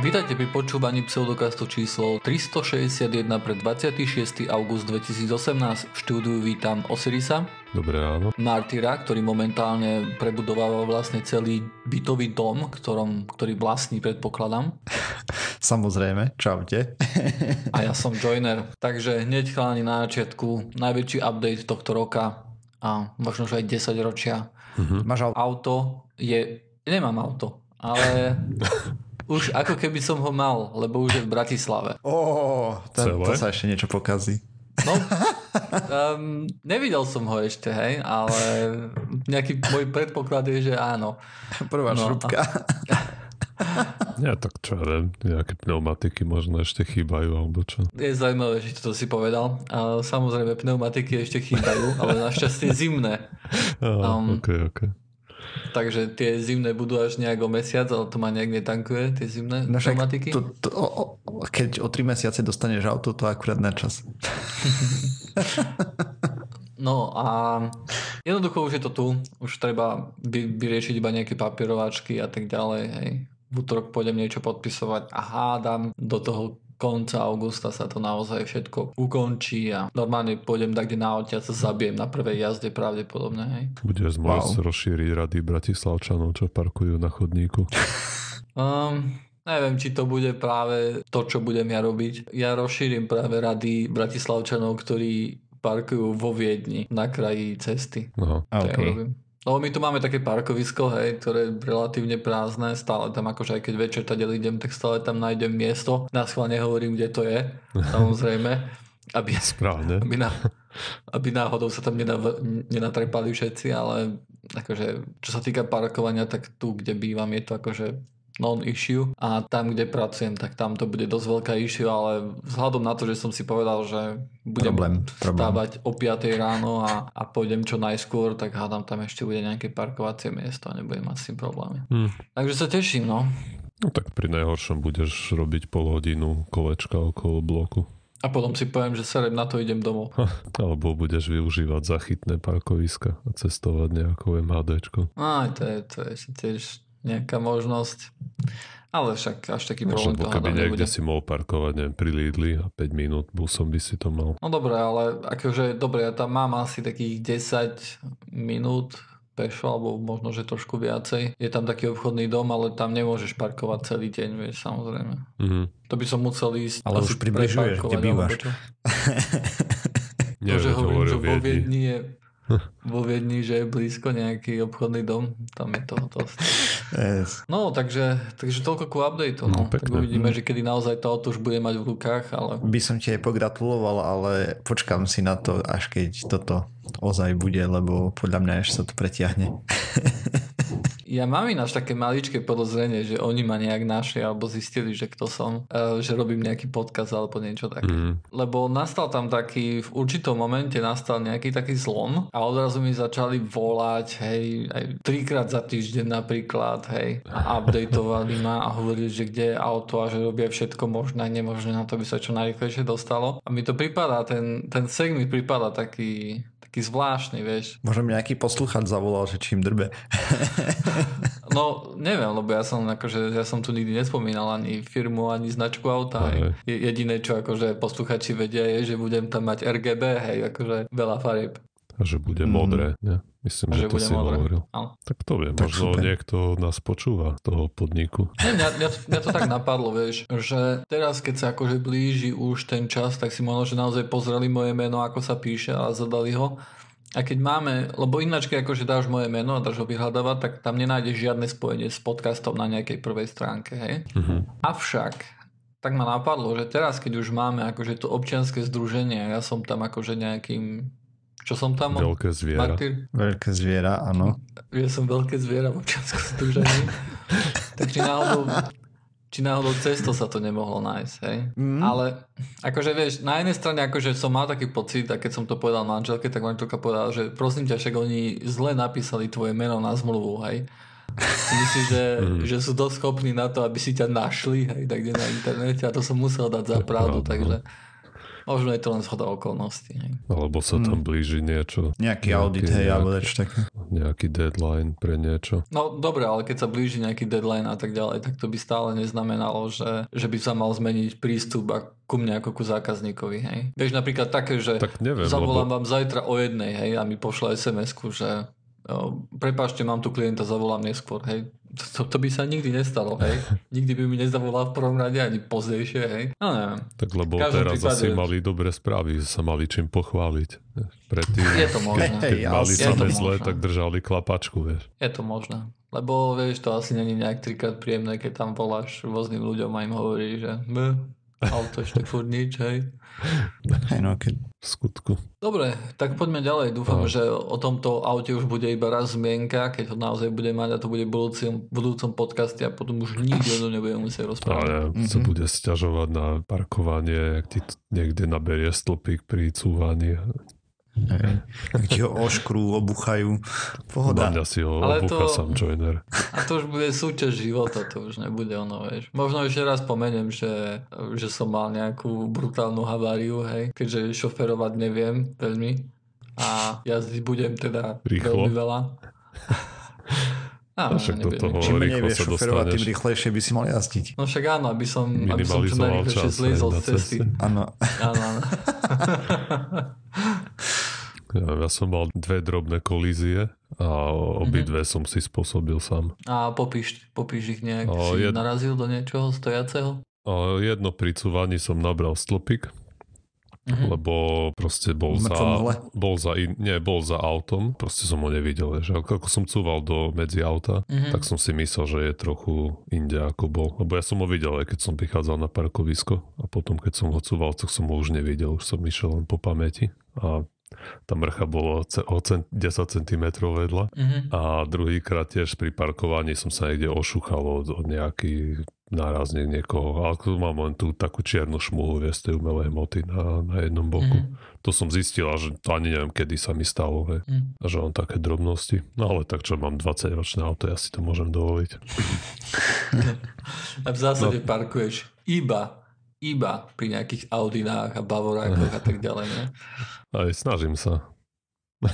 Vítajte pri počúvaní pseudokastu číslo 361 pre 26. august 2018. V štúdiu vítam Osirisa. Dobré ráno. Martyra, ktorý momentálne prebudováva vlastne celý bytový dom, ktorom, ktorý vlastní, predpokladám. Samozrejme, čaute. A ja som Joiner. Takže hneď chalani na začiatku, najväčší update tohto roka a možno, že aj 10 ročia. Uh-huh. Máš auto? Auto je... Nemám auto, ale už ako keby som ho mal, lebo už je v Bratislave. Oh, to, to sa ešte niečo pokazí. No, um, nevidel som ho ešte, hej, ale nejaký môj predpoklad je, že áno. Prvá no, šrubka. Ja tak čo ja viem, nejaké pneumatiky možno ešte chýbajú, alebo čo. Je zaujímavé, že to si povedal. A samozrejme, pneumatiky ešte chýbajú, ale našťastie zimné. Aha, um, okay, okay. Takže tie zimné budú až nejak o mesiac, ale to ma nejak netankuje, tie zimné no pneumatiky. To, to, o, o, keď o 3 mesiace dostaneš auto, to akurát na čas. No a jednoducho už je to tu, už treba vy, vyriešiť iba nejaké papierovačky a tak ďalej, hej. V útorok pôjdem niečo podpisovať a hádam do toho konca augusta sa to naozaj všetko ukončí a normálne pôjdem tak, kde na odťa sa zabijem na prvej jazde pravdepodobne. Hej. Budeš môcť wow. rozšíriť rady Bratislavčanov, čo parkujú na chodníku. Um, neviem, či to bude práve to, čo budem ja robiť. Ja rozšírim práve rady Bratislavčanov, ktorí parkujú vo Viedni na kraji cesty. Aha. Okay. No my tu máme také parkovisko, hej, ktoré je relatívne prázdne, stále tam akože aj keď večer tady idem, tak stále tam nájdem miesto. Na schvál nehovorím, kde to je, samozrejme. Aby, Správne. Aby, na, aby náhodou sa tam nenav, nenatrepali všetci, ale akože, čo sa týka parkovania, tak tu, kde bývam, je to akože non-issue a tam, kde pracujem, tak tam to bude dosť veľká issue, ale vzhľadom na to, že som si povedal, že budem problém, stávať o 5 ráno a, a pôjdem čo najskôr, tak hádam tam ešte bude nejaké parkovacie miesto a nebudem mať s tým problémy. Hmm. Takže sa teším, no. No tak pri najhoršom budeš robiť pol hodinu kolečka okolo bloku. A potom si poviem, že serem na to idem domov. Alebo budeš využívať zachytné parkoviska a cestovať nejakou MHDčko. Aj, to je, to je tiež nejaká možnosť. Ale však až taký problém to keby niekde si mohol parkovať, neviem, pri Lidli a 5 minút busom by si to mal. No dobre, ale akože, dobre, ja tam mám asi takých 10 minút pešo, alebo možno, že trošku viacej. Je tam taký obchodný dom, ale tam nemôžeš parkovať celý deň, vieš, samozrejme. Mm-hmm. To by som musel ísť. Ale už približuješ, kde bývaš. Nie, to, že hovorím, že vo Viedni je vo Viedni, že je blízko nejaký obchodný dom, tam je toho dosť. Yes. No, takže, takže toľko ku update. No. no tak uvidíme, že kedy naozaj to auto už bude mať v rukách. Ale... By som ti aj pogratuloval, ale počkám si na to, až keď toto ozaj bude, lebo podľa mňa ešte sa to pretiahne. Ja mám ináč také maličké podozrenie, že oni ma nejak našli alebo zistili, že kto som, e, že robím nejaký podcast alebo niečo také. Mm. Lebo nastal tam taký, v určitom momente nastal nejaký taký zlom a odrazu mi začali volať, hej, aj trikrát za týždeň napríklad, hej, a updateovali ma a hovorili, že kde je auto a že robia všetko možné nemožné na to, by sa čo najrychlejšie dostalo. A mi to pripadá, ten, ten seg mi pripadá taký, taký zvláštny, vieš. Možno mi nejaký posluchač zavolal, že čím drbe. no, neviem, lebo ja som, akože, ja som tu nikdy nespomínal ani firmu, ani značku auta. Hej. Jediné, čo akože posluchači vedia, je, že budem tam mať RGB, hej, akože veľa farieb. A že bude mm. modré, ne? Myslím, že, že to si modré. hovoril. Áno. Tak to viem, tak možno super. niekto nás počúva z toho podniku. Nie, mňa, mňa, mňa to tak napadlo, vieš, že teraz, keď sa akože blíži už ten čas, tak si možno, že naozaj pozreli moje meno, ako sa píše a zadali ho. A keď máme, lebo ináč keď akože dáš moje meno a dáš ho vyhľadávať, tak tam nenájdeš žiadne spojenie s podcastom na nejakej prvej stránke, hej. Uh-huh. Avšak, tak ma napadlo, že teraz, keď už máme akože to občianske združenie, ja som tam akože nejakým čo som tam? Veľké zviera. Martyr? Veľké zviera, áno. Ja som veľké zviera v občianskom združení. tak či náhodou, či náhodou cesto sa to nemohlo nájsť, hej? Mm. Ale akože vieš, na jednej strane akože som mal taký pocit, a keď som to povedal manželke, tak manželka povedala, že prosím ťa, však oni zle napísali tvoje meno na zmluvu, hej? Myslím, že, mm. že sú dosť schopní na to, aby si ťa našli, hej, tak na internete a to som musel dať za pravdu, takže... Možno je to len zhoda okolností. Hej. Alebo sa tam mm. blíži niečo. Nejaký, nejaký audit, hej, alebo niečo také. Nejaký deadline pre niečo. No dobre, ale keď sa blíži nejaký deadline a tak ďalej, tak to by stále neznamenalo, že, že by sa mal zmeniť prístup a ku mne ako ku zákazníkovi. Hej. Vieš napríklad také, že tak neviem, zavolám lebo... vám zajtra o jednej hej, a mi pošle SMS-ku, že prepáčte, mám tu klienta, zavolám neskôr, hej. To, to by sa nikdy nestalo, hej. Nikdy by mi nezavolal v prvom rade ani pozdejšie, hej. No neviem. Tak lebo teraz prípade... asi mali dobré správy, sa mali čím pochváliť. Predtým, je to možné. Keď, keď mali samé zle, tak držali klapačku, vieš. Je to možné. Lebo vieš, to asi není nejak trikrát príjemné, keď tam voláš rôznym ľuďom a im hovorí, že auto ešte furt nič, hej. Hej, no, keď... V skutku. Dobre, tak poďme ďalej. Dúfam, no. že o tomto aute už bude iba raz zmienka, keď ho naozaj bude mať a to bude v budúcom, budúcom podcaste a potom už nikdy o nebudeme musieť rozprávať. Ale mm-hmm. sa bude stiažovať na parkovanie, ak ti niekde naberie stĺpik pri cúvaní. Ak ti ho oškrú, obuchajú. Pohoda. Mňa si ho Ale obucha to, sám joiner. A to už bude súťaž života, to už nebude ono, vieš. Možno ešte raz spomeniem, že, že som mal nejakú brutálnu haváriu, hej, keďže šoferovať neviem veľmi a jazdiť budem teda Rýchlo. veľmi veľa. Áno, však do toho Čím menej vieš šoferovať, tým rýchlejšie by si mal jazdiť. No však áno, aby som, aby som čo najrýchlejšie zliezol z cesty. Áno. áno, áno. Ja, ja som mal dve drobné kolízie a obidve mm-hmm. som si spôsobil sám. A popíš, popíš ich nejak, o, si jed... narazil do niečoho stojaceho? O, jedno pri cúvaní som nabral stĺpik, mm-hmm. lebo proste bol za, bol za, in, nie, bol za autom, proste som ho nevidel, že ako som cúval do medzi auta, mm-hmm. tak som si myslel, že je trochu inde ako bol, lebo ja som ho videl, aj keď som prichádzal na parkovisko a potom keď som ho cúval, tak som ho už nevidel, už som išiel len po pamäti a tá mrcha bolo o 10 cm vedľa mm-hmm. a druhýkrát tiež pri parkovaní som sa niekde ošúchal od, od nejaký nárazne niekoho, ale tu mám len tú takú čiernu šmuhu vieš, tej umelej moty na, na jednom boku. Mm-hmm. To som zistila, že to ani neviem, kedy sa mi stalo, hej. Mm. Že mám také drobnosti. No ale tak čo, mám 20 ročné auto, ja si to môžem dovoliť. a v zásade no. parkuješ iba iba pri nejakých Audinách a Bavorákoch a tak ďalej. Ne? Aj snažím sa.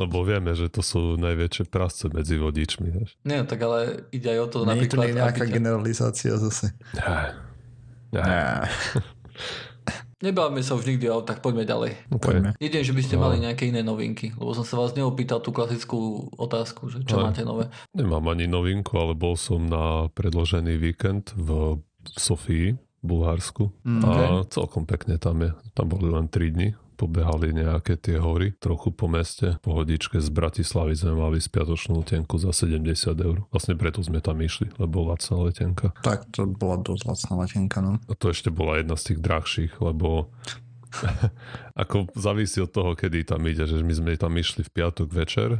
Lebo vieme, že to sú najväčšie prasce medzi vodičmi. Vieš. Nie, tak ale ide aj o to Nie napríklad... Nie je to nejaká ťa... generalizácia zase. Ja. Ja. Nebávame sa už nikdy o tak poďme ďalej. Okay. Poďme. Jedine, že by ste no. mali nejaké iné novinky, lebo som sa vás neopýtal tú klasickú otázku, že čo Aj. máte nové. Nemám ani novinku, ale bol som na predložený víkend v Sofii, Bulharsku mm, okay. a celkom pekne tam je. Tam boli len 3 dni pobehali nejaké tie hory, trochu po meste. Pohodičke z Bratislavy sme mali spiatočnú letenku za 70 eur. Vlastne preto sme tam išli, lebo lacná letenka. Tak, to bola dosť lacná letenka, no. A to ešte bola jedna z tých drahších, lebo ako závisí od toho, kedy tam ide, že my sme tam išli v piatok večer,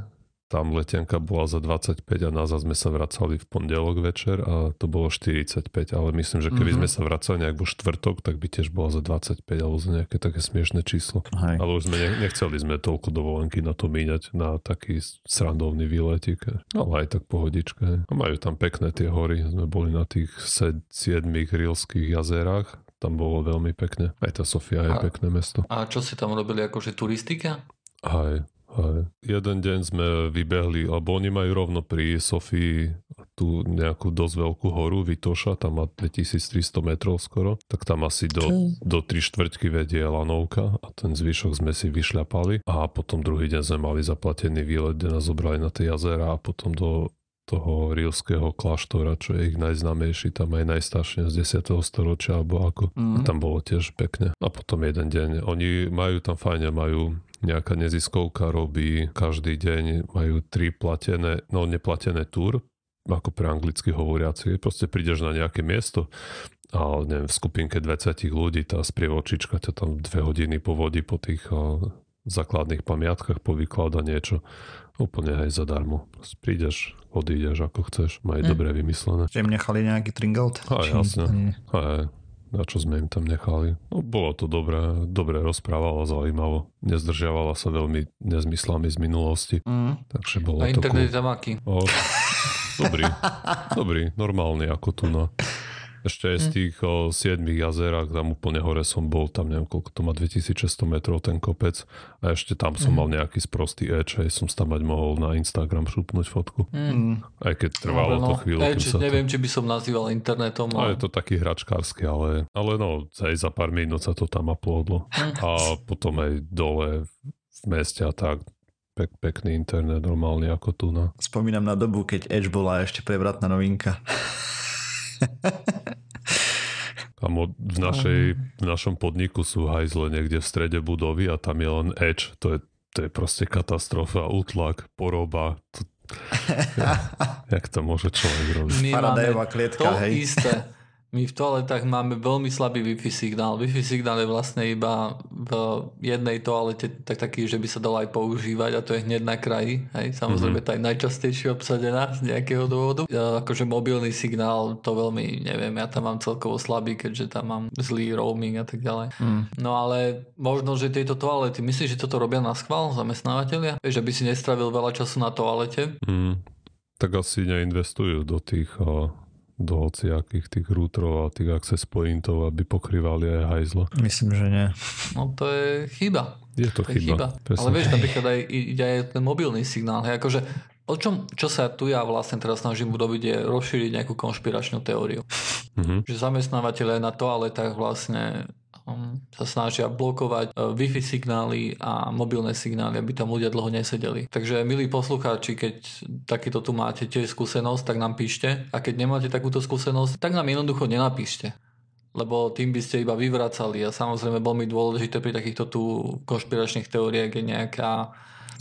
tam letenka bola za 25 a nazad sme sa vracali v pondelok večer a to bolo 45, ale myslím, že keby mm-hmm. sme sa vracali nejak vo štvrtok, tak by tiež bola za 25 alebo za nejaké také smiešné číslo. Hej. Ale už sme ne, nechceli sme toľko dovolenky na to míňať na taký srandovný výletik. Ale aj tak pohodička. A majú tam pekné tie hory. Sme boli na tých 7 rilských jazerách tam bolo veľmi pekne. Aj tá Sofia je a, pekné mesto. A čo si tam robili, akože turistika? Aj. Jeden deň sme vybehli, lebo oni majú rovno pri Sofii tú nejakú dosť veľkú horu, Vitoša, tam má 2300 metrov skoro, tak tam asi do, do 3 štvrťky vedie lanovka a ten zvyšok sme si vyšľapali a potom druhý deň sme mali zaplatený výlet, kde nás zobrali na tie jazera a potom do toho rílského kláštora, čo je ich najznámejší, tam aj najstaršie z 10. storočia, alebo ako. Mm. A tam bolo tiež pekne. A potom jeden deň, oni majú tam fajne, majú nejaká neziskovka robí každý deň, majú tri platené, no neplatené túr, ako pre anglicky hovoriaci. Proste prídeš na nejaké miesto a neviem, v skupinke 20 ľudí tá sprievočička ťa tam dve hodiny povodí po tých a, základných pamiatkách, povyklada niečo úplne aj zadarmo. Proste prídeš, odídeš ako chceš, majú mm. dobre vymyslené. Že im nechali nejaký tringout? A jasne. Aj, na čo sme im tam nechali. No, bolo to dobré, dobre rozprávalo, zaujímavo. Nezdržiavala sa veľmi nezmyslami z minulosti. Mm. Takže bolo A to internet cool. tam aký? O, dobrý, dobrý, normálny ako tu. No. Ešte aj z hm. tých o, 7 jazerách, tam úplne hore som bol, tam neviem koľko to má, 2600 metrov ten kopec a ešte tam som mm. mal nejaký sprostý edge, aj som tam mať mohol na Instagram šupnúť fotku. Mm. Aj keď trvalo no, to chvíľu. Edge, neviem, to... či by som nazýval internetom. Ale... No, je to taký hračkársky, ale, ale no, aj za pár minút sa to tam uploadlo. A potom aj dole v meste a tak pek, pekný internet, normálne ako tu. No. Spomínam na dobu, keď Edge bola ešte prevratná novinka. A v, našej, v našom podniku sú hajzle niekde v strede budovy a tam je len edge. To je, to je proste katastrofa, útlak, poroba. To, ja, jak to môže človek robiť? My Paradajová klietka, to hej. isté. My v toaletách máme veľmi slabý Wi-Fi signál. Wi-Fi signál je vlastne iba v jednej toalete tak taký, že by sa dal aj používať a to je hneď na kraji. Hej? Samozrejme mm-hmm. tá je najčastejšie obsadená z nejakého dôvodu. Ja, akože mobilný signál to veľmi neviem, ja tam mám celkovo slabý, keďže tam mám zlý roaming a tak ďalej. Mm. No ale možno, že tieto toalety, myslíš, že toto robia na schvál zamestnávateľia? Vieš, aby si nestravil veľa času na toalete? Mm. Tak asi neinvestujú do tých do hociakých tých routerov a tých access pointov, aby pokrývali aj hajzlo. Myslím, že nie. No to je chyba. Je to, to chyba. chyba. Ale vieš, napríklad aj, ide aj ten mobilný signál. Hej, akože o čom, čo sa tu ja vlastne teraz snažím urobiť je rozšíriť nejakú konšpiračnú teóriu. Mm-hmm. Že zamestnávateľe na toaletách vlastne sa snažia blokovať uh, Wi-Fi signály a mobilné signály, aby tam ľudia dlho nesedeli. Takže milí poslucháči, keď takýto tu máte tiež skúsenosť, tak nám píšte a keď nemáte takúto skúsenosť, tak nám jednoducho nenapíšte lebo tým by ste iba vyvracali a samozrejme veľmi dôležité pri takýchto tu konšpiračných teóriách je nejaká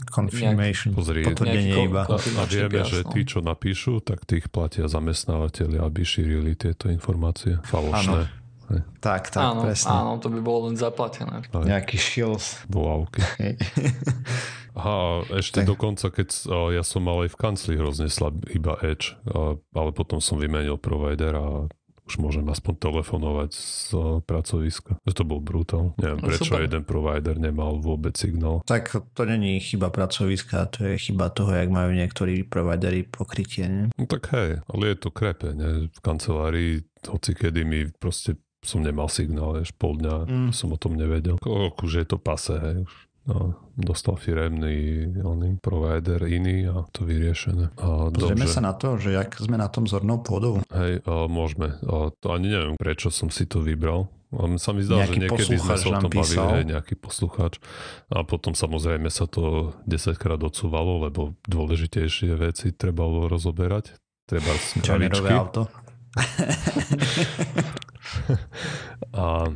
Confirmation, Pozri, potvrdenie iba. A vieme, že tí, čo napíšu, tak tých platia zamestnávateľi, aby šírili tieto informácie falošné. Ano. Tak, tak, áno, presne. Áno, to by bolo len zaplatené. Aj. Nejaký shields. Volávky. Aha, ešte tak. dokonca, keď ja som mal aj v kancli hrozne slab iba Edge, ale potom som vymenil provider a už môžem aspoň telefonovať z pracoviska. To bol brutál. Neviem, no, prečo Super. jeden provider nemal vôbec signál. Tak to není chyba pracoviska, to je chyba toho, jak majú niektorí providery pokrytie. Nie? No tak hej, ale je to krepe, ne? V kancelárii hoci kedy mi proste som nemal signál, až pol dňa mm. som o tom nevedel. Už je to pase, hej, už No, dostal firemný oný provider iný a to vyriešené. A Pozrieme dobře. sa na to, že jak sme na tom zornou pôdou. Hej, a môžeme. A to ani neviem, prečo som si to vybral. A sa mi zdá, že niekedy sme sa o tom bavili, hej, nejaký poslucháč. A potom samozrejme sa to 10 krát odsúvalo, lebo dôležitejšie veci treba rozoberať. Treba smravičky. auto. a,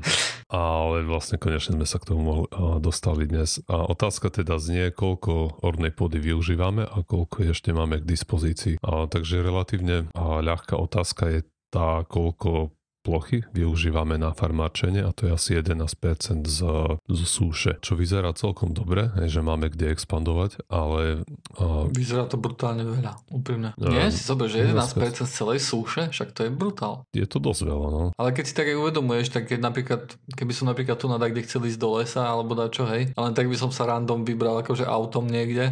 ale vlastne konečne sme sa k tomu mohli, a, dostali dnes. A otázka teda znie, koľko ornej pôdy využívame a koľko ešte máme k dispozícii. A, takže relatívne a ľahká otázka je tá, koľko plochy využívame na farmáčenie a to je asi 11% z, z súše, čo vyzerá celkom dobre, že máme kde expandovať, ale... Uh, vyzerá to brutálne veľa, úprimne. Uh, Nie si zober, že 11% z celej súše, však to je brutál. Je to dosť veľa, no. Ale keď si tak aj uvedomuješ, tak keď napríklad, keby som napríklad tu nadal, kde chcel ísť do lesa alebo dať čo, hej, ale tak by som sa random vybral akože autom niekde,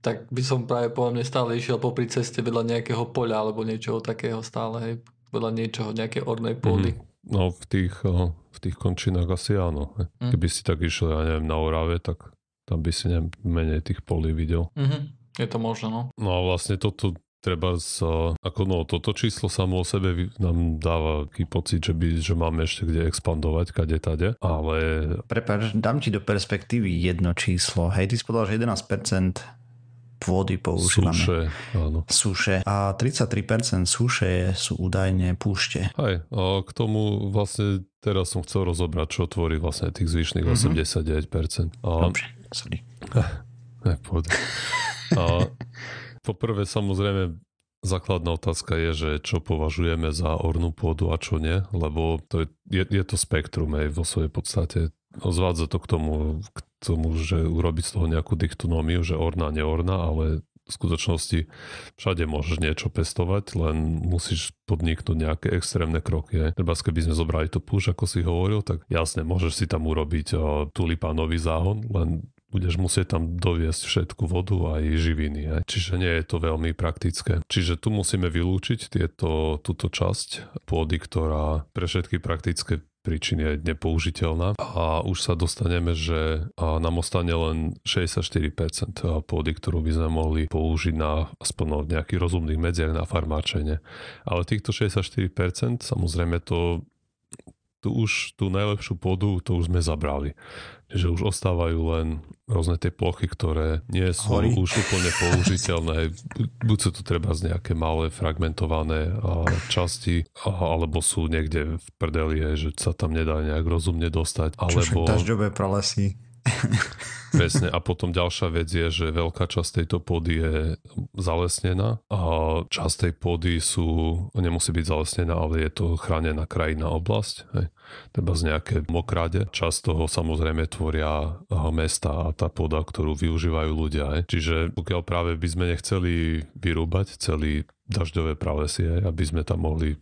tak by som práve po mne stále išiel popri ceste vedľa nejakého poľa alebo niečoho takého stále, hej podľa niečoho, nejaké ornej pôdy. Mm. No v tých, v tých končinách asi áno. Mm. Keby si tak išiel, ja neviem, na Orave, tak tam by si neviem, menej tých polí videl. Mm-hmm. Je to možné, no. No a vlastne toto treba z, ako no, toto číslo samo o sebe nám dáva taký pocit, že, by, že máme ešte kde expandovať, kade tade, ale... Prepač, dám ti do perspektívy jedno číslo. Hej, ty si povedal, že 11% pôdy používame. Súše, áno. Súše. A 33% súše sú údajne púšte. Aj, a k tomu vlastne teraz som chcel rozobrať, čo tvorí vlastne tých zvyšných mm-hmm. 89%. A... Dobre, sorry. Ne, A poprvé samozrejme Základná otázka je, že čo považujeme za ornú pôdu a čo nie, lebo to je, je, je to spektrum aj vo svojej podstate. Zvádza to k tomu, k tomu, že urobiť z toho nejakú diktonómiu, že orná, neorná, ale v skutočnosti všade môžeš niečo pestovať, len musíš podniknúť nejaké extrémne kroky. Treba, keby sme zobrali to púž, ako si hovoril, tak jasne, môžeš si tam urobiť tulipánový záhon, len budeš musieť tam doviesť všetku vodu aj živiny. Aj. Čiže nie je to veľmi praktické. Čiže tu musíme vylúčiť tieto, túto časť pôdy, ktorá pre všetky praktické príčiny je nepoužiteľná a už sa dostaneme, že nám ostane len 64% pôdy, ktorú by sme mohli použiť na aspoň nejakých rozumných medziach na farmáčenie. Ale týchto 64% samozrejme to tu už tú najlepšiu pôdu, to už sme zabrali. Čiže už ostávajú len rôzne tie plochy, ktoré nie sú Hory. už úplne použiteľné. Buď sú to treba z nejaké malé fragmentované časti, alebo sú niekde v prdeli, že sa tam nedá nejak rozumne dostať. Alebo... Čo pralesy. Presne. A potom ďalšia vec je, že veľká časť tejto pôdy je zalesnená a časť tej pôdy sú, nemusí byť zalesnená, ale je to chránená krajina oblasť. Hej. Teda z nejaké mokráde. Časť toho samozrejme tvoria mesta a tá pôda, ktorú využívajú ľudia. Hej. Čiže pokiaľ práve by sme nechceli vyrúbať celý dažďové pralesie, aby sme tam mohli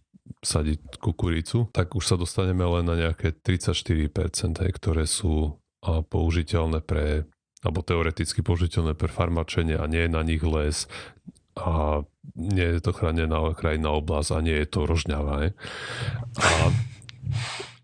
sadiť kukuricu, tak už sa dostaneme len na nejaké 34%, hej, ktoré sú použiteľné pre alebo teoreticky použiteľné pre farmačenie a nie je na nich les a nie je to chránená krajina oblasť a nie je to rožňava. A,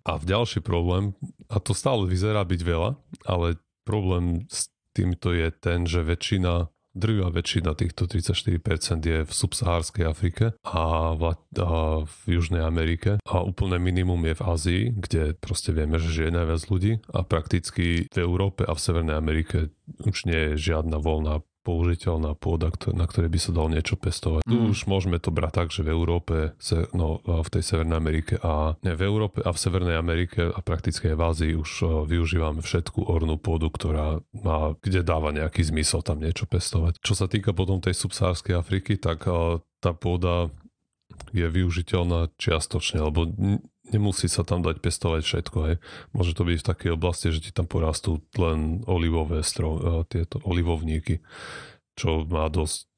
a v ďalší problém, a to stále vyzerá byť veľa, ale problém s týmto je ten, že väčšina drvá väčšina týchto 34% je v subsahárskej Afrike a v, a v Južnej Amerike. A úplné minimum je v Ázii, kde proste vieme, že žije najviac ľudí. A prakticky v Európe a v Severnej Amerike už nie je žiadna voľná použiteľná pôda, na ktorej by sa dalo niečo pestovať. Mm. Tu už môžeme to brať tak, že v Európe, no v tej Severnej Amerike a ne, v Európe a v Severnej Amerike a prakticky aj v Ázii už využívame všetku ornú pôdu, ktorá má, kde dáva nejaký zmysel tam niečo pestovať. Čo sa týka potom tej subsárskej Afriky, tak tá pôda je využiteľná čiastočne, lebo nemusí sa tam dať pestovať všetko. Hej. Môže to byť v takej oblasti, že ti tam porastú len olivové stro, e, tieto olivovníky, čo má dosť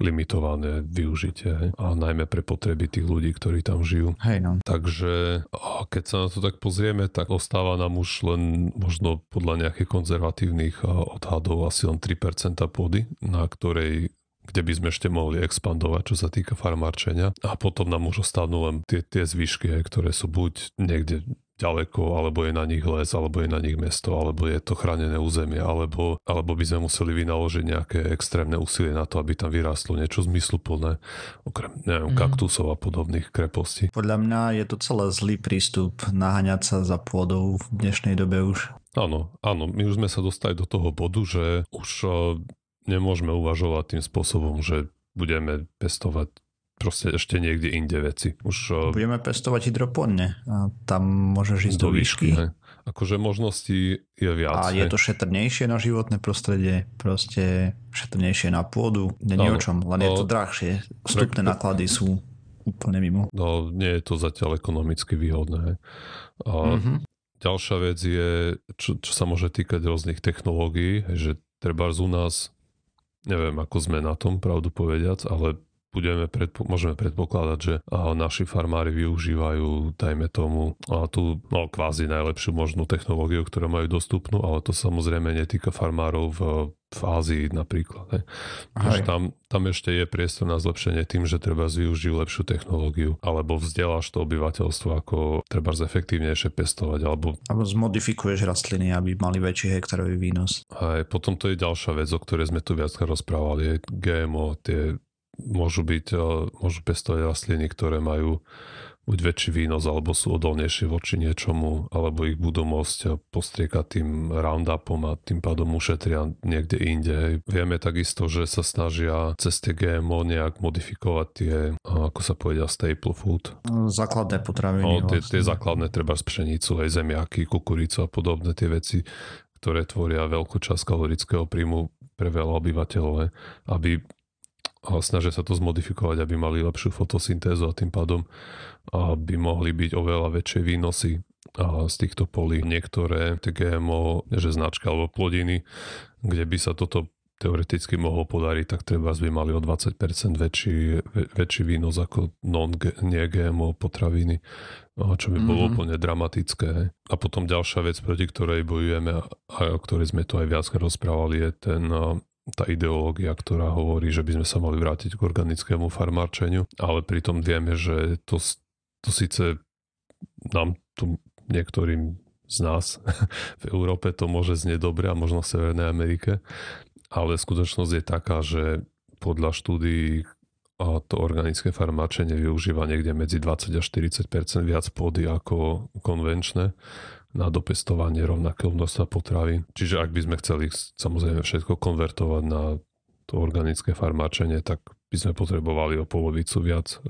limitované využitie hej. a najmä pre potreby tých ľudí, ktorí tam žijú. Hej no. Takže keď sa na to tak pozrieme, tak ostáva nám už len možno podľa nejakých konzervatívnych odhadov asi len 3% pôdy, na ktorej kde by sme ešte mohli expandovať, čo sa týka farmárčenia. A potom nám už ostanú len tie, tie zvyšky, ktoré sú buď niekde ďaleko, alebo je na nich les, alebo je na nich mesto, alebo je to chránené územie, alebo, alebo by sme museli vynaložiť nejaké extrémne úsilie na to, aby tam vyrástlo niečo zmysluplné, okrem neviem, mm. kaktusov a podobných krepostí. Podľa mňa je to celé zlý prístup naháňať sa za pôdou v dnešnej dobe už. Áno, áno, my už sme sa dostali do toho bodu, že už nemôžeme uvažovať tým spôsobom, že budeme pestovať proste ešte niekde inde veci. Už, budeme pestovať hydropónne a tam môžeš ísť do, do výšky. výšky Akože možností je viac. A je to šetrnejšie na životné prostredie, proste šetrnejšie na pôdu, nie no, o čom, len no, je to drahšie. Vstupné náklady sú úplne mimo. No nie je to zatiaľ ekonomicky výhodné. A mm-hmm. Ďalšia vec je, čo, čo sa môže týkať rôznych technológií, že treba u nás Neviem, ako sme na tom, pravdu povediac, ale budeme predpo- môžeme predpokladať, že naši farmári využívajú, dajme tomu, tú no, kvázi najlepšiu možnú technológiu, ktorú majú dostupnú, ale to samozrejme netýka farmárov v, v Ázii napríklad. Takže tam, tam ešte je priestor na zlepšenie tým, že treba využiť lepšiu technológiu, alebo vzdeláš to obyvateľstvo, ako treba zefektívnejšie pestovať, alebo... Alebo zmodifikuješ rastliny, aby mali väčší hektarový výnos. Aj potom to je ďalšia vec, o ktorej sme tu viac rozprávali, je GMO, tie môžu byť, eh, môžu pestovať rastliny, ktoré majú buď väčší výnos, alebo sú odolnejšie voči niečomu, alebo ich budú môcť eh, postriekať tým roundupom a tým pádom ušetria niekde inde. Vieme takisto, že sa snažia cez tie GMO nejak modifikovať tie, eh, ako sa povedia, staple food. Základné potraviny. No, tie, vlastne. tie základné, treba z pšenicu, aj zemiaky, kukuricu a podobné tie veci, ktoré tvoria veľkú časť kalorického príjmu pre veľa obyvateľov, aby snažia sa to zmodifikovať, aby mali lepšiu fotosyntézu a tým pádom by mohli byť oveľa väčšie výnosy z týchto polí. Niektoré GMO, že značka alebo plodiny, kde by sa toto teoreticky mohol podariť, tak treba by mali o 20% väčší, väčší výnos ako non-GMO potraviny, čo by bolo mm-hmm. úplne dramatické. A potom ďalšia vec, proti ktorej bojujeme a o ktorej sme tu aj viac rozprávali, je ten tá ideológia, ktorá hovorí, že by sme sa mali vrátiť k organickému farmárčeniu, ale pritom vieme, že to, to síce nám tu niektorým z nás v Európe to môže znieť dobre a možno v Severnej Amerike, ale skutočnosť je taká, že podľa štúdií a to organické farmáčenie využíva niekde medzi 20 až 40% viac pôdy ako konvenčné na dopestovanie rovnakého množstva potravín. Čiže ak by sme chceli samozrejme všetko konvertovať na to organické farmáčenie, tak by sme potrebovali o polovicu viac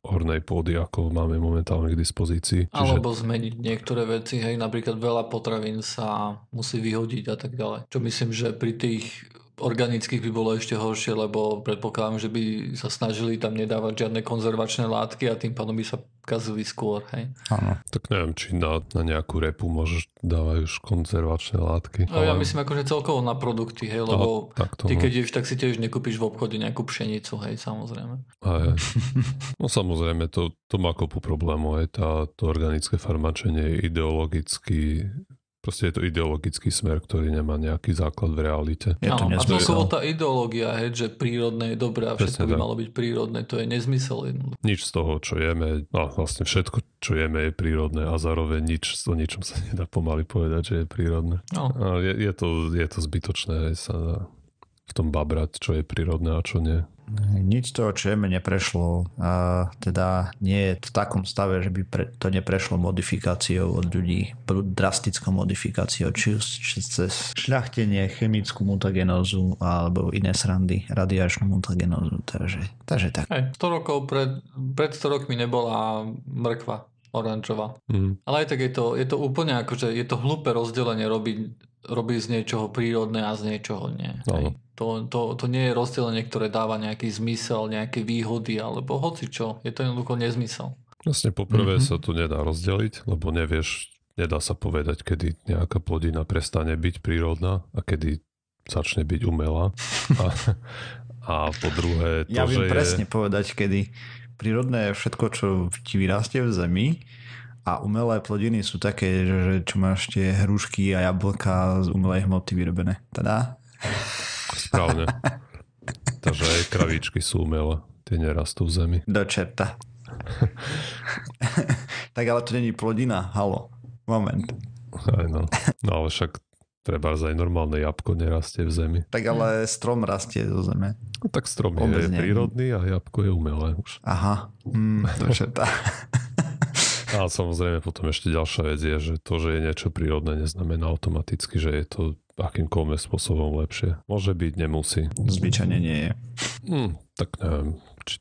hornej pôdy, ako máme momentálne k dispozícii. Čiže... Alebo zmeniť niektoré veci, hej, napríklad veľa potravín sa musí vyhodiť a tak ďalej. Čo myslím, že pri tých organických by bolo ešte horšie, lebo predpokladám, že by sa snažili tam nedávať žiadne konzervačné látky a tým pádom by sa kazili skôr. Hej. Áno. Tak neviem, či na, na nejakú repu môžeš dávať už konzervačné látky. No, ale... Ja myslím akože celkovo na produkty, hej, lebo a, ty keď ješ, tak si tiež nekúpiš v obchode nejakú pšenicu, hej, samozrejme. A je. No samozrejme, to, to má kopu problémov, aj tá, to organické farmačenie je ideologicky Proste je to ideologický smer, ktorý nemá nejaký základ v realite. Je to no, a celkovo tá ideológia, hej, že prírodné je dobré a všetko by malo byť prírodné, to je nezmysel. Nič z toho, čo jeme, no vlastne všetko, čo jeme je prírodné a zároveň nič, o ničom sa nedá pomaly povedať, že je prírodné. No. A je, je, to, je to zbytočné sa v tom babrať, čo je prírodné a čo nie nič z toho, čo jeme, neprešlo. A teda nie je v takom stave, že by pre, to neprešlo modifikáciou od ľudí, drastickou modifikáciou, či už cez šľachtenie, chemickú mutagenózu alebo iné srandy, radiačnú mutagenózu. Takže, takže tak. Hey, 100 rokov pred, pred 100 rokmi nebola mrkva oranžová. Mm. Ale aj tak je to, je to úplne ako, že je to hlúpe rozdelenie robiť, robiť z niečoho prírodné a z niečoho nie. No. To, to, to nie je rozdelenie, ktoré dáva nejaký zmysel, nejaké výhody alebo hoci čo. Je to jednoducho nezmysel. Vlastne poprvé mm-hmm. sa to nedá rozdeliť, lebo nevieš, nedá sa povedať, kedy nejaká plodina prestane byť prírodná a kedy začne byť umelá. A, a po druhé... To, ja viem že presne je... povedať, kedy prírodné je všetko, čo ti vyrastie v zemi a umelé plodiny sú také, že čo máš tie hrušky a jablka z umelej hmoty vyrobené. Teda Správne. Takže aj kravíčky sú umelé. Tie nerastú v zemi. Do čerta. tak ale to není plodina. Halo. Moment. Aj no. No ale však treba aj normálne jabko nerastie v zemi. Tak ale strom rastie zo zeme. No, tak strom je, je prírodný a jabko je umelé už. Aha. Mm, to čerta. A samozrejme potom ešte ďalšia vec je, že to, že je niečo prírodné, neznamená automaticky, že je to akýmkoľvek spôsobom lepšie. Môže byť, nemusí. Zvyčajne nie je. Hm, tak neviem, či,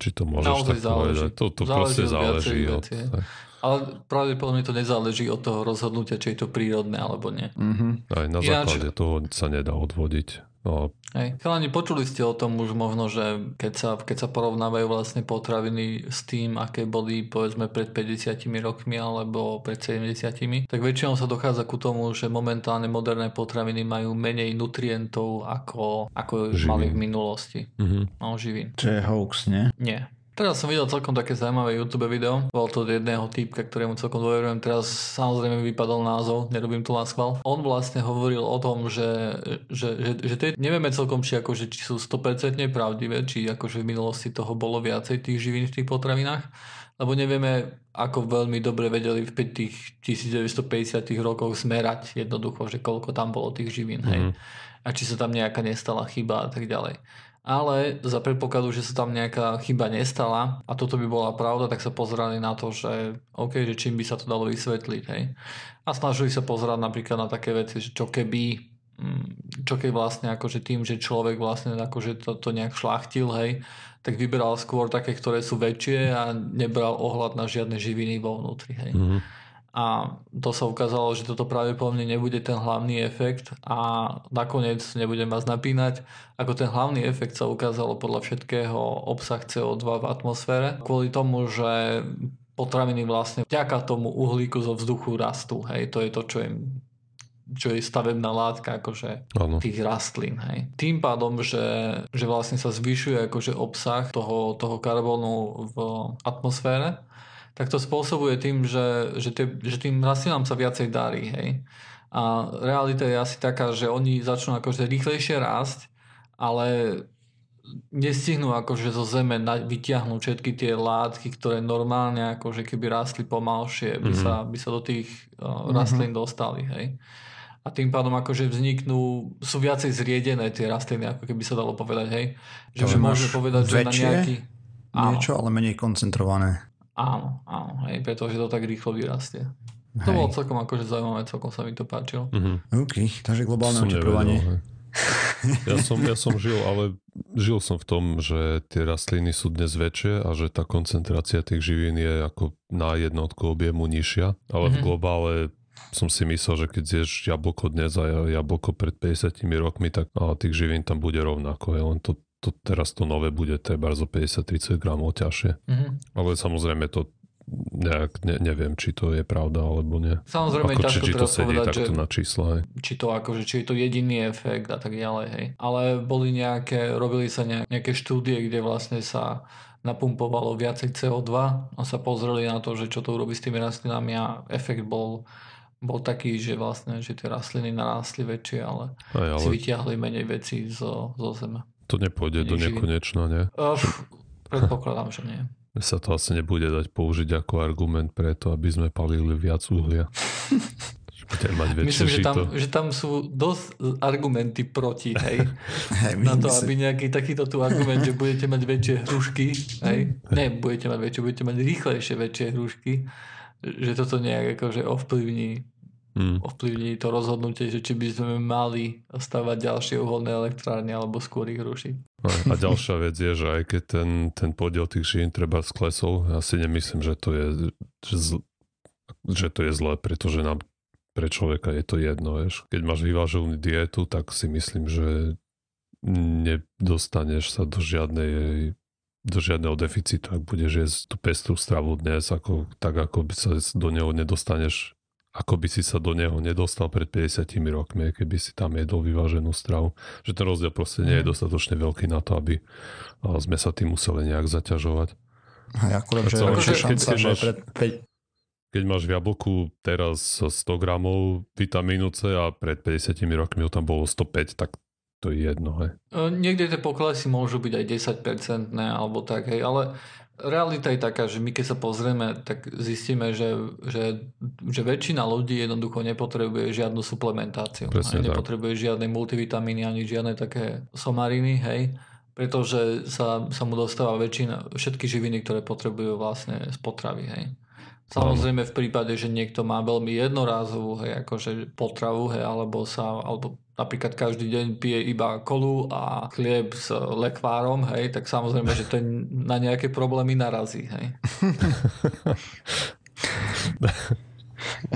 či to môžeš Naozaj tak záleží. povedať. To, to záleží proste záleží. Od, tak. Ale pravdepodobne to nezáleží od toho rozhodnutia, či je to prírodné alebo nie. Mm-hmm. Aj na Ináč... základe toho sa nedá odvodiť. No. Hej. Chalani, počuli ste o tom už možno, že keď sa, keď sa porovnávajú vlastne potraviny s tým, aké boli povedzme pred 50 rokmi alebo pred 70 tak väčšinou sa dochádza ku tomu, že momentálne moderné potraviny majú menej nutrientov ako, ako mali v minulosti. Mm-hmm. No, živín. Čo je hoax, nie? Nie. Teraz som videl celkom také zaujímavé YouTube video. Bol to od jedného týpka, ktorému celkom dôverujem. Teraz samozrejme vypadol názov, nerobím to na schvál. On vlastne hovoril o tom, že, že, že, že tie, nevieme celkom, či, akože, či sú 100% pravdivé, či akože v minulosti toho bolo viacej tých živín v tých potravinách lebo nevieme, ako veľmi dobre vedeli v tých 1950 rokoch zmerať jednoducho, že koľko tam bolo tých živín, hej. Mhm. A či sa tam nejaká nestala chyba a tak ďalej ale za predpokladu, že sa tam nejaká chyba nestala a toto by bola pravda, tak sa pozerali na to, že OK, že čím by sa to dalo vysvetliť, hej. A snažili sa pozerať napríklad na také veci, že čo keby mm, čo keď vlastne akože tým, že človek vlastne akože to, to nejak šlachtil, hej, tak vyberal skôr také, ktoré sú väčšie a nebral ohľad na žiadne živiny vo vnútri, hej. Mm-hmm a to sa ukázalo, že toto pravdepodobne nebude ten hlavný efekt a nakoniec nebudem vás napínať, ako ten hlavný efekt sa ukázalo podľa všetkého obsah CO2 v atmosfére kvôli tomu, že potraviny vlastne vďaka tomu uhlíku zo vzduchu rastú. Hej, to je to, čo im čo je stavebná látka akože Áno. tých rastlín. Hej. Tým pádom, že, že vlastne sa zvyšuje akože obsah toho, toho karbónu v atmosfére, tak to spôsobuje tým, že, že, tie, že tým rastlinám sa viacej darí. Hej. A realita je asi taká, že oni začnú akože rýchlejšie rásť, ale nestihnú akože zo zeme vyťahnuť všetky tie látky, ktoré normálne akože keby rástli pomalšie, by, mm-hmm. sa, by sa do tých uh, rastlín mm-hmm. dostali. Hej. A tým pádom akože vzniknú, sú viacej zriedené tie rastliny, ako keby sa dalo povedať, hej. Že, že môžeme povedať, že na nejaký... Áno. Niečo, ale menej koncentrované. Áno, áno, hej, pretože to tak rýchlo vyrastie. Hej. To bolo celkom akože zaujímavé, celkom sa mi to páčilo. Mm-hmm. OK, takže globálne oteplovanie. Ja som, ja som žil, ale žil som v tom, že tie rastliny sú dnes väčšie a že tá koncentrácia tých živín je ako na jednotku objemu nižšia, ale mm-hmm. v mhm. globále som si myslel, že keď zješ jablko dnes a jablko pred 50 rokmi, tak a tých živín tam bude rovnako. Je len to, to teraz to nové bude treba zo 50-30 gramov ťažšie. Mm-hmm. Ale samozrejme to nejak, ne, neviem, či to je pravda alebo nie. Samozrejme, Ako, či, či to sedí povedať, takto že, na čísla. Hej. Či to akože, či je to jediný efekt a tak ďalej. Hej. Ale boli nejaké, robili sa nejaké štúdie, kde vlastne sa napumpovalo viacej CO2 a sa pozreli na to, že čo to urobí s tými rastlinami a efekt bol bol taký, že vlastne, že tie rastliny narástli väčšie, ale, Aj, ale... si vyťahli menej veci zo, zo zeme. To nepôjde do nekonečna, nie? Uh, predpokladám, že nie sa to asi nebude dať použiť ako argument preto, aby sme palili viac uhlia. mať Myslím, že tam, že tam sú dosť argumenty proti, hej. hej na to, aby nejaký takýto tu argument, že budete mať väčšie hrušky, hej. Ne, budete mať väčšie, budete mať rýchlejšie väčšie hrušky, že toto nejak akože ovplyvní ovplyvní to rozhodnutie, že či by sme mali stavať ďalšie uholné elektrárne alebo skôr ich rušiť. A ďalšia vec je, že aj keď ten, ten podiel tých žien treba sklesol, ja si nemyslím, že to je, že, zl, že to je zlé, pretože nám pre človeka je to jedno. Vieš. Keď máš vyváženú dietu, tak si myslím, že nedostaneš sa do žiadnej do žiadneho deficitu, ak budeš jesť tú pestú stravu dnes, ako, tak ako by sa do neho nedostaneš ako by si sa do neho nedostal pred 50 rokmi, keby si tam jedol vyváženú stravu. Že ten rozdiel proste nie je mhm. dostatočne veľký na to, aby sme sa tým museli nejak zaťažovať. A akurát, že je šanca, keď, že máš, pred... keď máš v jablku teraz 100 gramov vitamínu C a pred 50 rokmi tam bolo 105, tak to je jedno. Hej. E, niekde tie poklesy môžu byť aj 10% alebo tak, hej, ale realita je taká, že my keď sa pozrieme, tak zistíme, že, že, že väčšina ľudí jednoducho nepotrebuje žiadnu suplementáciu. Presne nepotrebuje žiadne multivitamíny ani žiadne také somariny, hej, pretože sa, sa mu dostáva väčšina, všetky živiny, ktoré potrebujú vlastne z potravy, hej. Samozrejme v prípade, že niekto má veľmi jednorázovú hej, akože potravu, hej, alebo sa, alebo napríklad každý deň pije iba kolu a chlieb s lekvárom, hej, tak samozrejme, že to na nejaké problémy narazí, hej.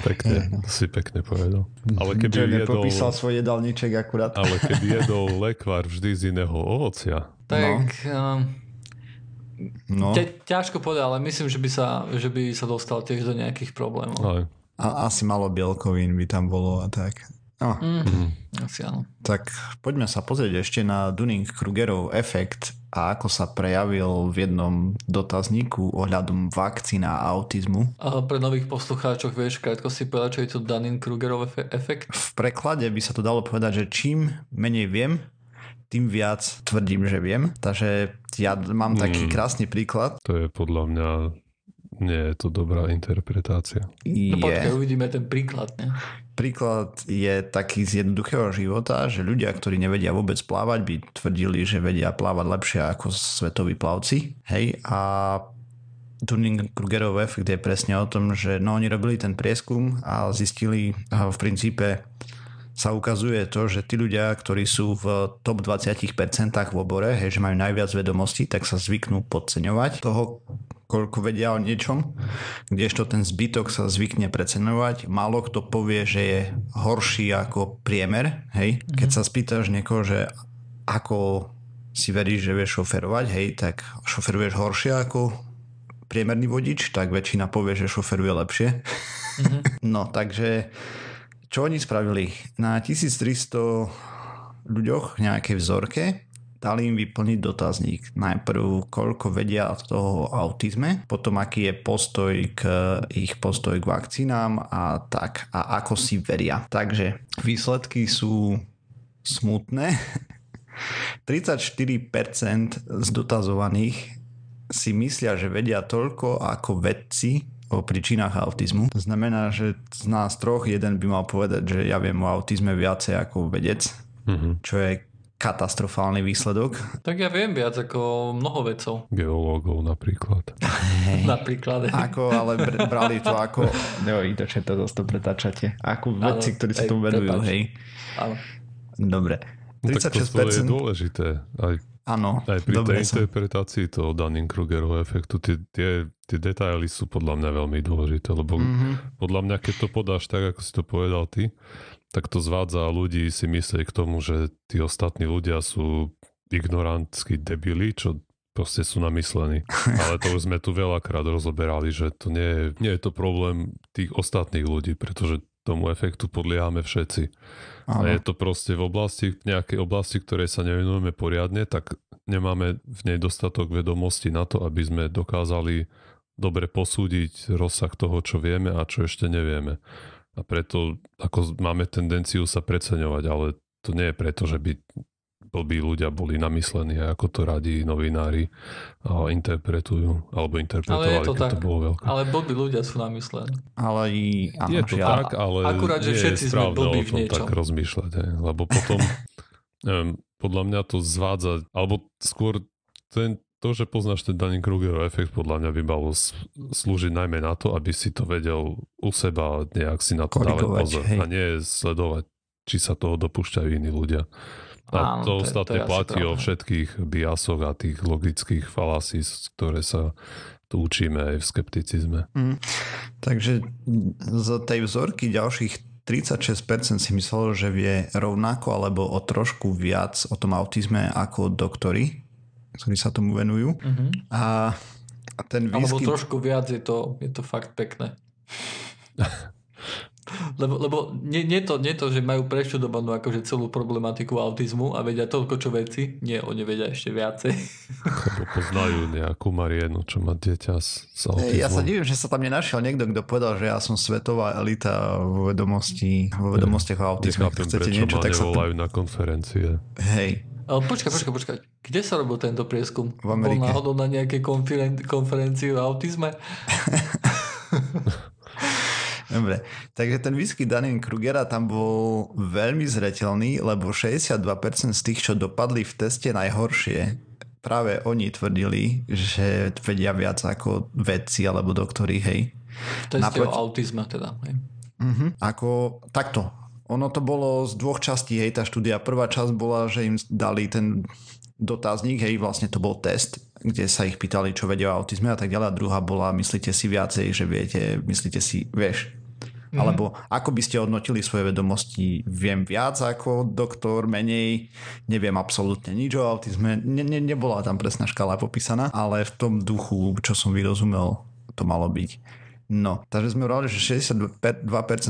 Pekne, si pekne povedal. Ale keby jedol, popísal svoj jedálniček akurát. Ale keby jedol lekvár vždy z iného ovocia. Tak... No. No. Ťa, ťažko povedať, ale myslím, že by, sa, že by sa dostal tiež do nejakých problémov. Ale. A asi malo bielkovín by tam bolo a tak. No. Mm, asi áno. Tak poďme sa pozrieť ešte na Dunning-Krugerov efekt a ako sa prejavil v jednom dotazníku ohľadom vakcín a autizmu. A pre nových poslucháčov vieš krátko si povedať, čo je to Dunning-Krugerov efekt? V preklade by sa to dalo povedať, že čím menej viem, tým viac tvrdím, že viem. Takže ja mám taký mm, krásny príklad. To je podľa mňa nie je to dobrá interpretácia. No počkaj, uvidíme ten príklad. Ne? Príklad je taký z jednoduchého života, že ľudia, ktorí nevedia vôbec plávať, by tvrdili, že vedia plávať lepšie ako svetoví plavci. Hej, a Dunning-Krugerov efekt je presne o tom, že no, oni robili ten prieskum a zistili v princípe sa ukazuje to, že tí ľudia, ktorí sú v top 20% v obore, hej, že majú najviac vedomostí, tak sa zvyknú podceňovať toho, koľko vedia o niečom, kdežto ten zbytok sa zvykne preceňovať. Málo kto povie, že je horší ako priemer, hej. Mm-hmm. Keď sa spýtaš niekoho, že ako si veríš, že vieš šoferovať, hej, tak šoferuješ horšie ako priemerný vodič, tak väčšina povie, že šoferuje lepšie. Mm-hmm. no, takže čo oni spravili? Na 1300 ľuďoch nejakej vzorke dali im vyplniť dotazník. Najprv, koľko vedia z toho autizme, potom aký je postoj k ich postoj k vakcínám a tak, a ako si veria. Takže výsledky sú smutné. 34% z dotazovaných si myslia, že vedia toľko ako vedci o príčinách autizmu. To znamená, že z nás troch jeden by mal povedať, že ja viem o autizme viacej ako vedec, mm-hmm. čo je katastrofálny výsledok. Tak ja viem viac ako mnoho vecov. Geológov napríklad. Hey. napríklad. Ako, ale br- brali to ako... To čo to zase pretáčate. Ako veci, ktorí sa tomu venujú, hej. Áno. Dobre. 36%. No, tak to je dôležité. Aj, Áno, aj pri tej som. interpretácii toho Dunning-Krugerovho efektu tie, tie, tie detaily sú podľa mňa veľmi dôležité, lebo mm-hmm. podľa mňa, keď to podáš tak, ako si to povedal ty, tak to zvádza ľudí si myslieť k tomu, že tí ostatní ľudia sú ignorantskí debili, čo proste sú namyslení. Ale to už sme tu veľakrát rozoberali, že to nie je, nie je to problém tých ostatných ľudí, pretože tomu efektu podliehame všetci. Áno. A je to proste v oblasti, v nejakej oblasti, ktorej sa nevenujeme poriadne, tak nemáme v nej dostatok vedomostí na to, aby sme dokázali dobre posúdiť rozsah toho, čo vieme a čo ešte nevieme a preto ako máme tendenciu sa preceňovať, ale to nie je preto, že by blbí ľudia boli namyslení, ako to radí novinári a interpretujú, alebo interpretovali, ale je to tak. to bolo veľké. Ale blbí ľudia sú namyslení. Ale i, áno, je to ja, tak, ale akurát, že všetci sme blbí v niečom. tak rozmýšľať, hej, lebo potom neviem, podľa mňa to zvádza, alebo skôr ten, to, že poznáš ten Dunning Krugerov efekt, podľa mňa by malo slúžiť najmä na to, aby si to vedel u seba nejak si na to dávať pozor hej. a nie sledovať, či sa toho dopúšťajú iní ľudia. A Áno, to ostatné platí o všetkých biasoch a tých logických falasí, ktoré sa tu učíme aj v skepticizme. Mm. Takže z tej vzorky ďalších 36% si myslelo, že vie rovnako alebo o trošku viac o tom autizme ako doktori ktorí sa tomu venujú. Uh-huh. A, a ten výskyt... Alebo trošku viac je to, je to fakt pekné. Lebo, lebo nie, nie, to, nie to, že majú preštudovanú akože celú problematiku autizmu a vedia toľko čo veci. Nie, oni vedia ešte viacej. Lebo poznajú nejakú Marienu, čo má dieťa s, s autizmom. Ja sa divím, že sa tam nenašiel niekto, kto povedal, že ja som svetová elita vo vedomosti, vo vedomostiach o autizme. Nechápem, Chcete niečo, tak sa... na konferencie. Hej, ale počkaj, počkaj, počkaj. Kde sa robil tento prieskum? V Amerike. Bol náhodou na nejakej konferen- konferencii o autizme? Dobre, takže ten whisky Danin Krugera tam bol veľmi zretelný, lebo 62% z tých, čo dopadli v teste najhoršie, práve oni tvrdili, že vedia viac ako vedci alebo doktori, hej. V teste Naproti... o autizme teda, hej. Uh-huh. Ako takto, ono to bolo z dvoch častí, hej, tá štúdia. Prvá časť bola, že im dali ten dotazník, hej, vlastne to bol test, kde sa ich pýtali, čo vedia o autizme a tak ďalej. A druhá bola, myslíte si viacej, že viete, myslíte si, vieš, Mm-hmm. Alebo ako by ste hodnotili svoje vedomosti? Viem viac ako doktor, menej, neviem absolútne nič o autizme. Ne, ne, nebola tam presná škála popísaná, ale v tom duchu, čo som vyrozumel, to malo byť. No, takže sme vrali, že 62%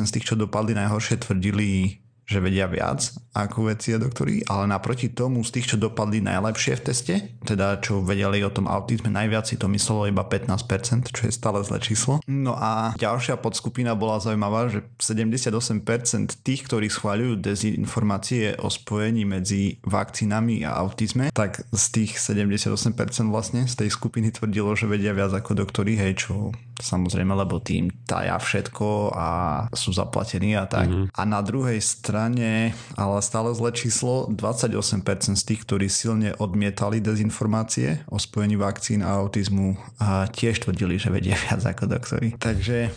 z tých, čo dopadli najhoršie, tvrdili že vedia viac ako veci a doktori, ale naproti tomu z tých, čo dopadli najlepšie v teste, teda čo vedeli o tom autizme najviac si to myslelo iba 15%, čo je stále zlé číslo. No a ďalšia podskupina bola zaujímavá, že 78% tých, ktorí schváľujú dezinformácie o spojení medzi vakcínami a autizme, tak z tých 78% vlastne z tej skupiny tvrdilo, že vedia viac ako doktori, hej, čo samozrejme, lebo tým taja všetko a sú zaplatení a tak. Mm-hmm. A na druhej strane, ale stále zlé číslo, 28% z tých, ktorí silne odmietali dezinformácie o spojení vakcín a autizmu a tiež tvrdili, že vedia viac ako doktori. Takže...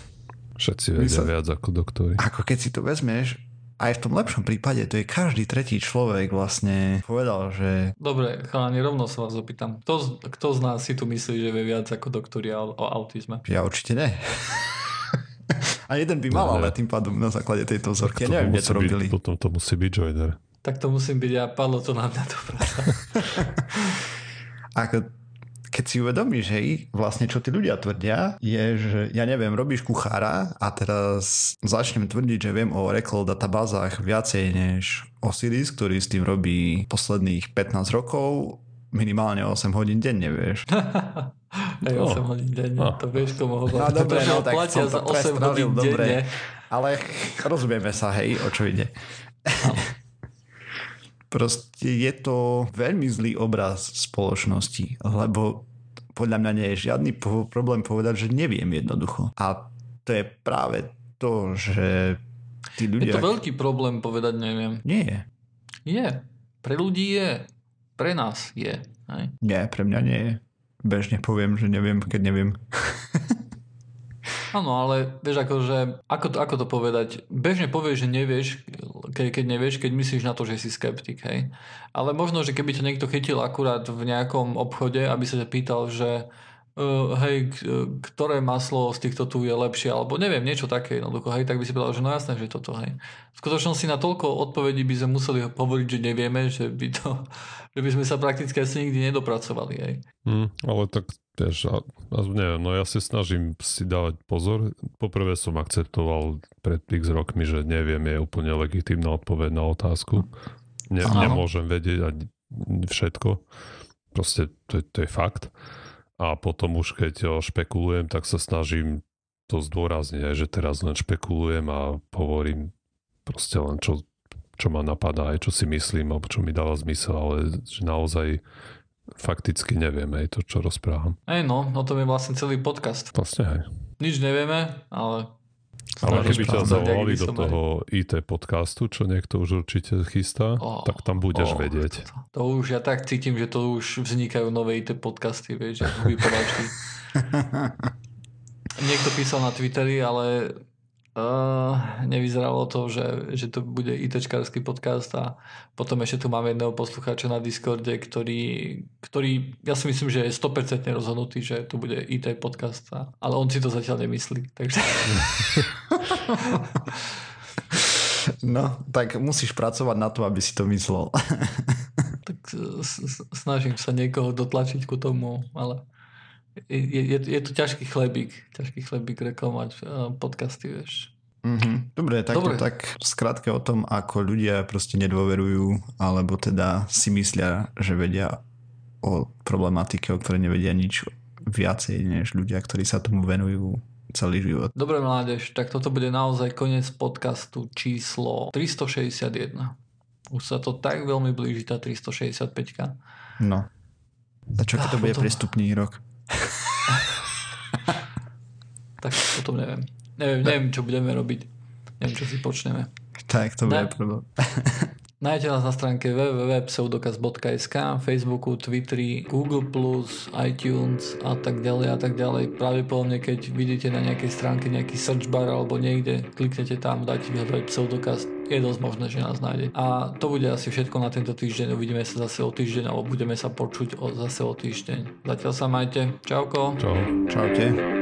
Všetci vedia sa, viac ako doktori. Ako keď si to vezmeš, aj v tom lepšom prípade, to je každý tretí človek vlastne povedal, že... Dobre, chalani, rovno sa vás opýtam. Kto, kto z nás si tu myslí, že vie viac ako doktori o, o autizme? Ja určite ne. A jeden by mal, no, ale tým pádom na základe tejto vzorky. Ja neviem, kde to robili. Byť, potom to musí byť Joiner. Tak to musím byť ja, padlo to na mňa to Ako, keď si uvedomíš, hej, vlastne čo tí ľudia tvrdia, je, že ja neviem, robíš kuchára a teraz začnem tvrdiť, že viem o Oracle databázach viacej než Osiris, ktorý s tým robí posledných 15 rokov, minimálne 8 hodín denne, vieš. Aj 8 oh. hodín denne, oh. to vieš komu hovorí. No dobre, no, tak platia za 8 hodín dobre, denne. Ale rozumieme sa, hej, o čo ide. Proste je to veľmi zlý obraz spoločnosti, lebo podľa mňa nie je žiadny problém povedať, že neviem jednoducho. A to je práve to, že tí ľudia... Je to veľký problém povedať neviem. Nie je. Je. Pre ľudí je. Pre nás je. Hej? Nie, pre mňa nie je. Bežne poviem, že neviem, keď neviem. Áno, ale vieš, akože, ako to, ako to povedať? Bežne povieš, že nevieš, keď, keď nevieš, keď myslíš na to, že si skeptik, hej. Ale možno, že keby ťa niekto chytil akurát v nejakom obchode, aby sa ťa pýtal, že uh, hej, ktoré maslo z týchto tu je lepšie, alebo neviem, niečo také jednoducho, hej, tak by si povedal, že no jasné, že toto, hej. V skutočnosti na toľko odpovedí by sme museli hovoriť, že nevieme, že by to, že by sme sa prakticky asi nikdy nedopracovali, hej. Mm, ale tak vieš, a, a neviem, no ja si snažím si dávať pozor. Poprvé som akceptoval pred x rokmi, že neviem, je úplne legitímna odpoveď na otázku. Ne, nemôžem vedieť ani všetko. Proste to, to je fakt a potom už keď špekulujem, tak sa snažím to zdôrazniť, že teraz len špekulujem a hovorím proste len čo, čo ma napadá, aj čo si myslím, alebo čo mi dáva zmysel, ale že naozaj fakticky neviem aj to, čo rozprávam. Ej no, o tom je vlastne celý podcast. Vlastne aj. Nič nevieme, ale ale keby ťa zavolali do toho IT podcastu, čo niekto už určite chystá, oh, tak tam budeš oh, vedieť. To, to už ja tak cítim, že to už vznikajú nové IT podcasty, vieš, že vypovážky. niekto písal na Twitteri, ale Uh, nevyzeralo to, že, že to bude ITčkarský podcast a potom ešte tu máme jedného poslucháča na Discorde, ktorý, ktorý ja si myslím, že je 100% rozhodnutý, že to bude IT podcast, a, ale on si to zatiaľ nemyslí. Takže... No, tak musíš pracovať na to, aby si to myslel. tak snažím sa niekoho dotlačiť ku tomu, ale je, je, je to ťažký chlebík, ťažký chlebík reklamovať uh, podcasty, vieš. Mm-hmm. Dobre, tak Dobre. tak skrátke o tom, ako ľudia proste nedôverujú, alebo teda si myslia, že vedia o problematike, o ktorej nevedia nič viacej než ľudia, ktorí sa tomu venujú celý život. Dobre, mládež, tak toto bude naozaj koniec podcastu číslo 361. Už sa to tak veľmi blíži, tá 365. No. A čo keď to bude prestupný rok? tak potom neviem. Neviem, neviem, čo budeme robiť. Neviem, čo si počneme. Tak, to bude problém. Nájdete nás na stránke www.pseudokaz.sk, Facebooku, Twitteri, Google+, iTunes a tak ďalej a tak ďalej. Pravdepodobne, keď vidíte na nejakej stránke nejaký search bar alebo niekde, kliknete tam, dajte vyhľadať Pseudokaz, je dosť možné, že nás nájde. A to bude asi všetko na tento týždeň. Uvidíme sa zase o týždeň alebo budeme sa počuť o, zase o týždeň. Zatiaľ sa majte. Čauko. Čau. Čaute.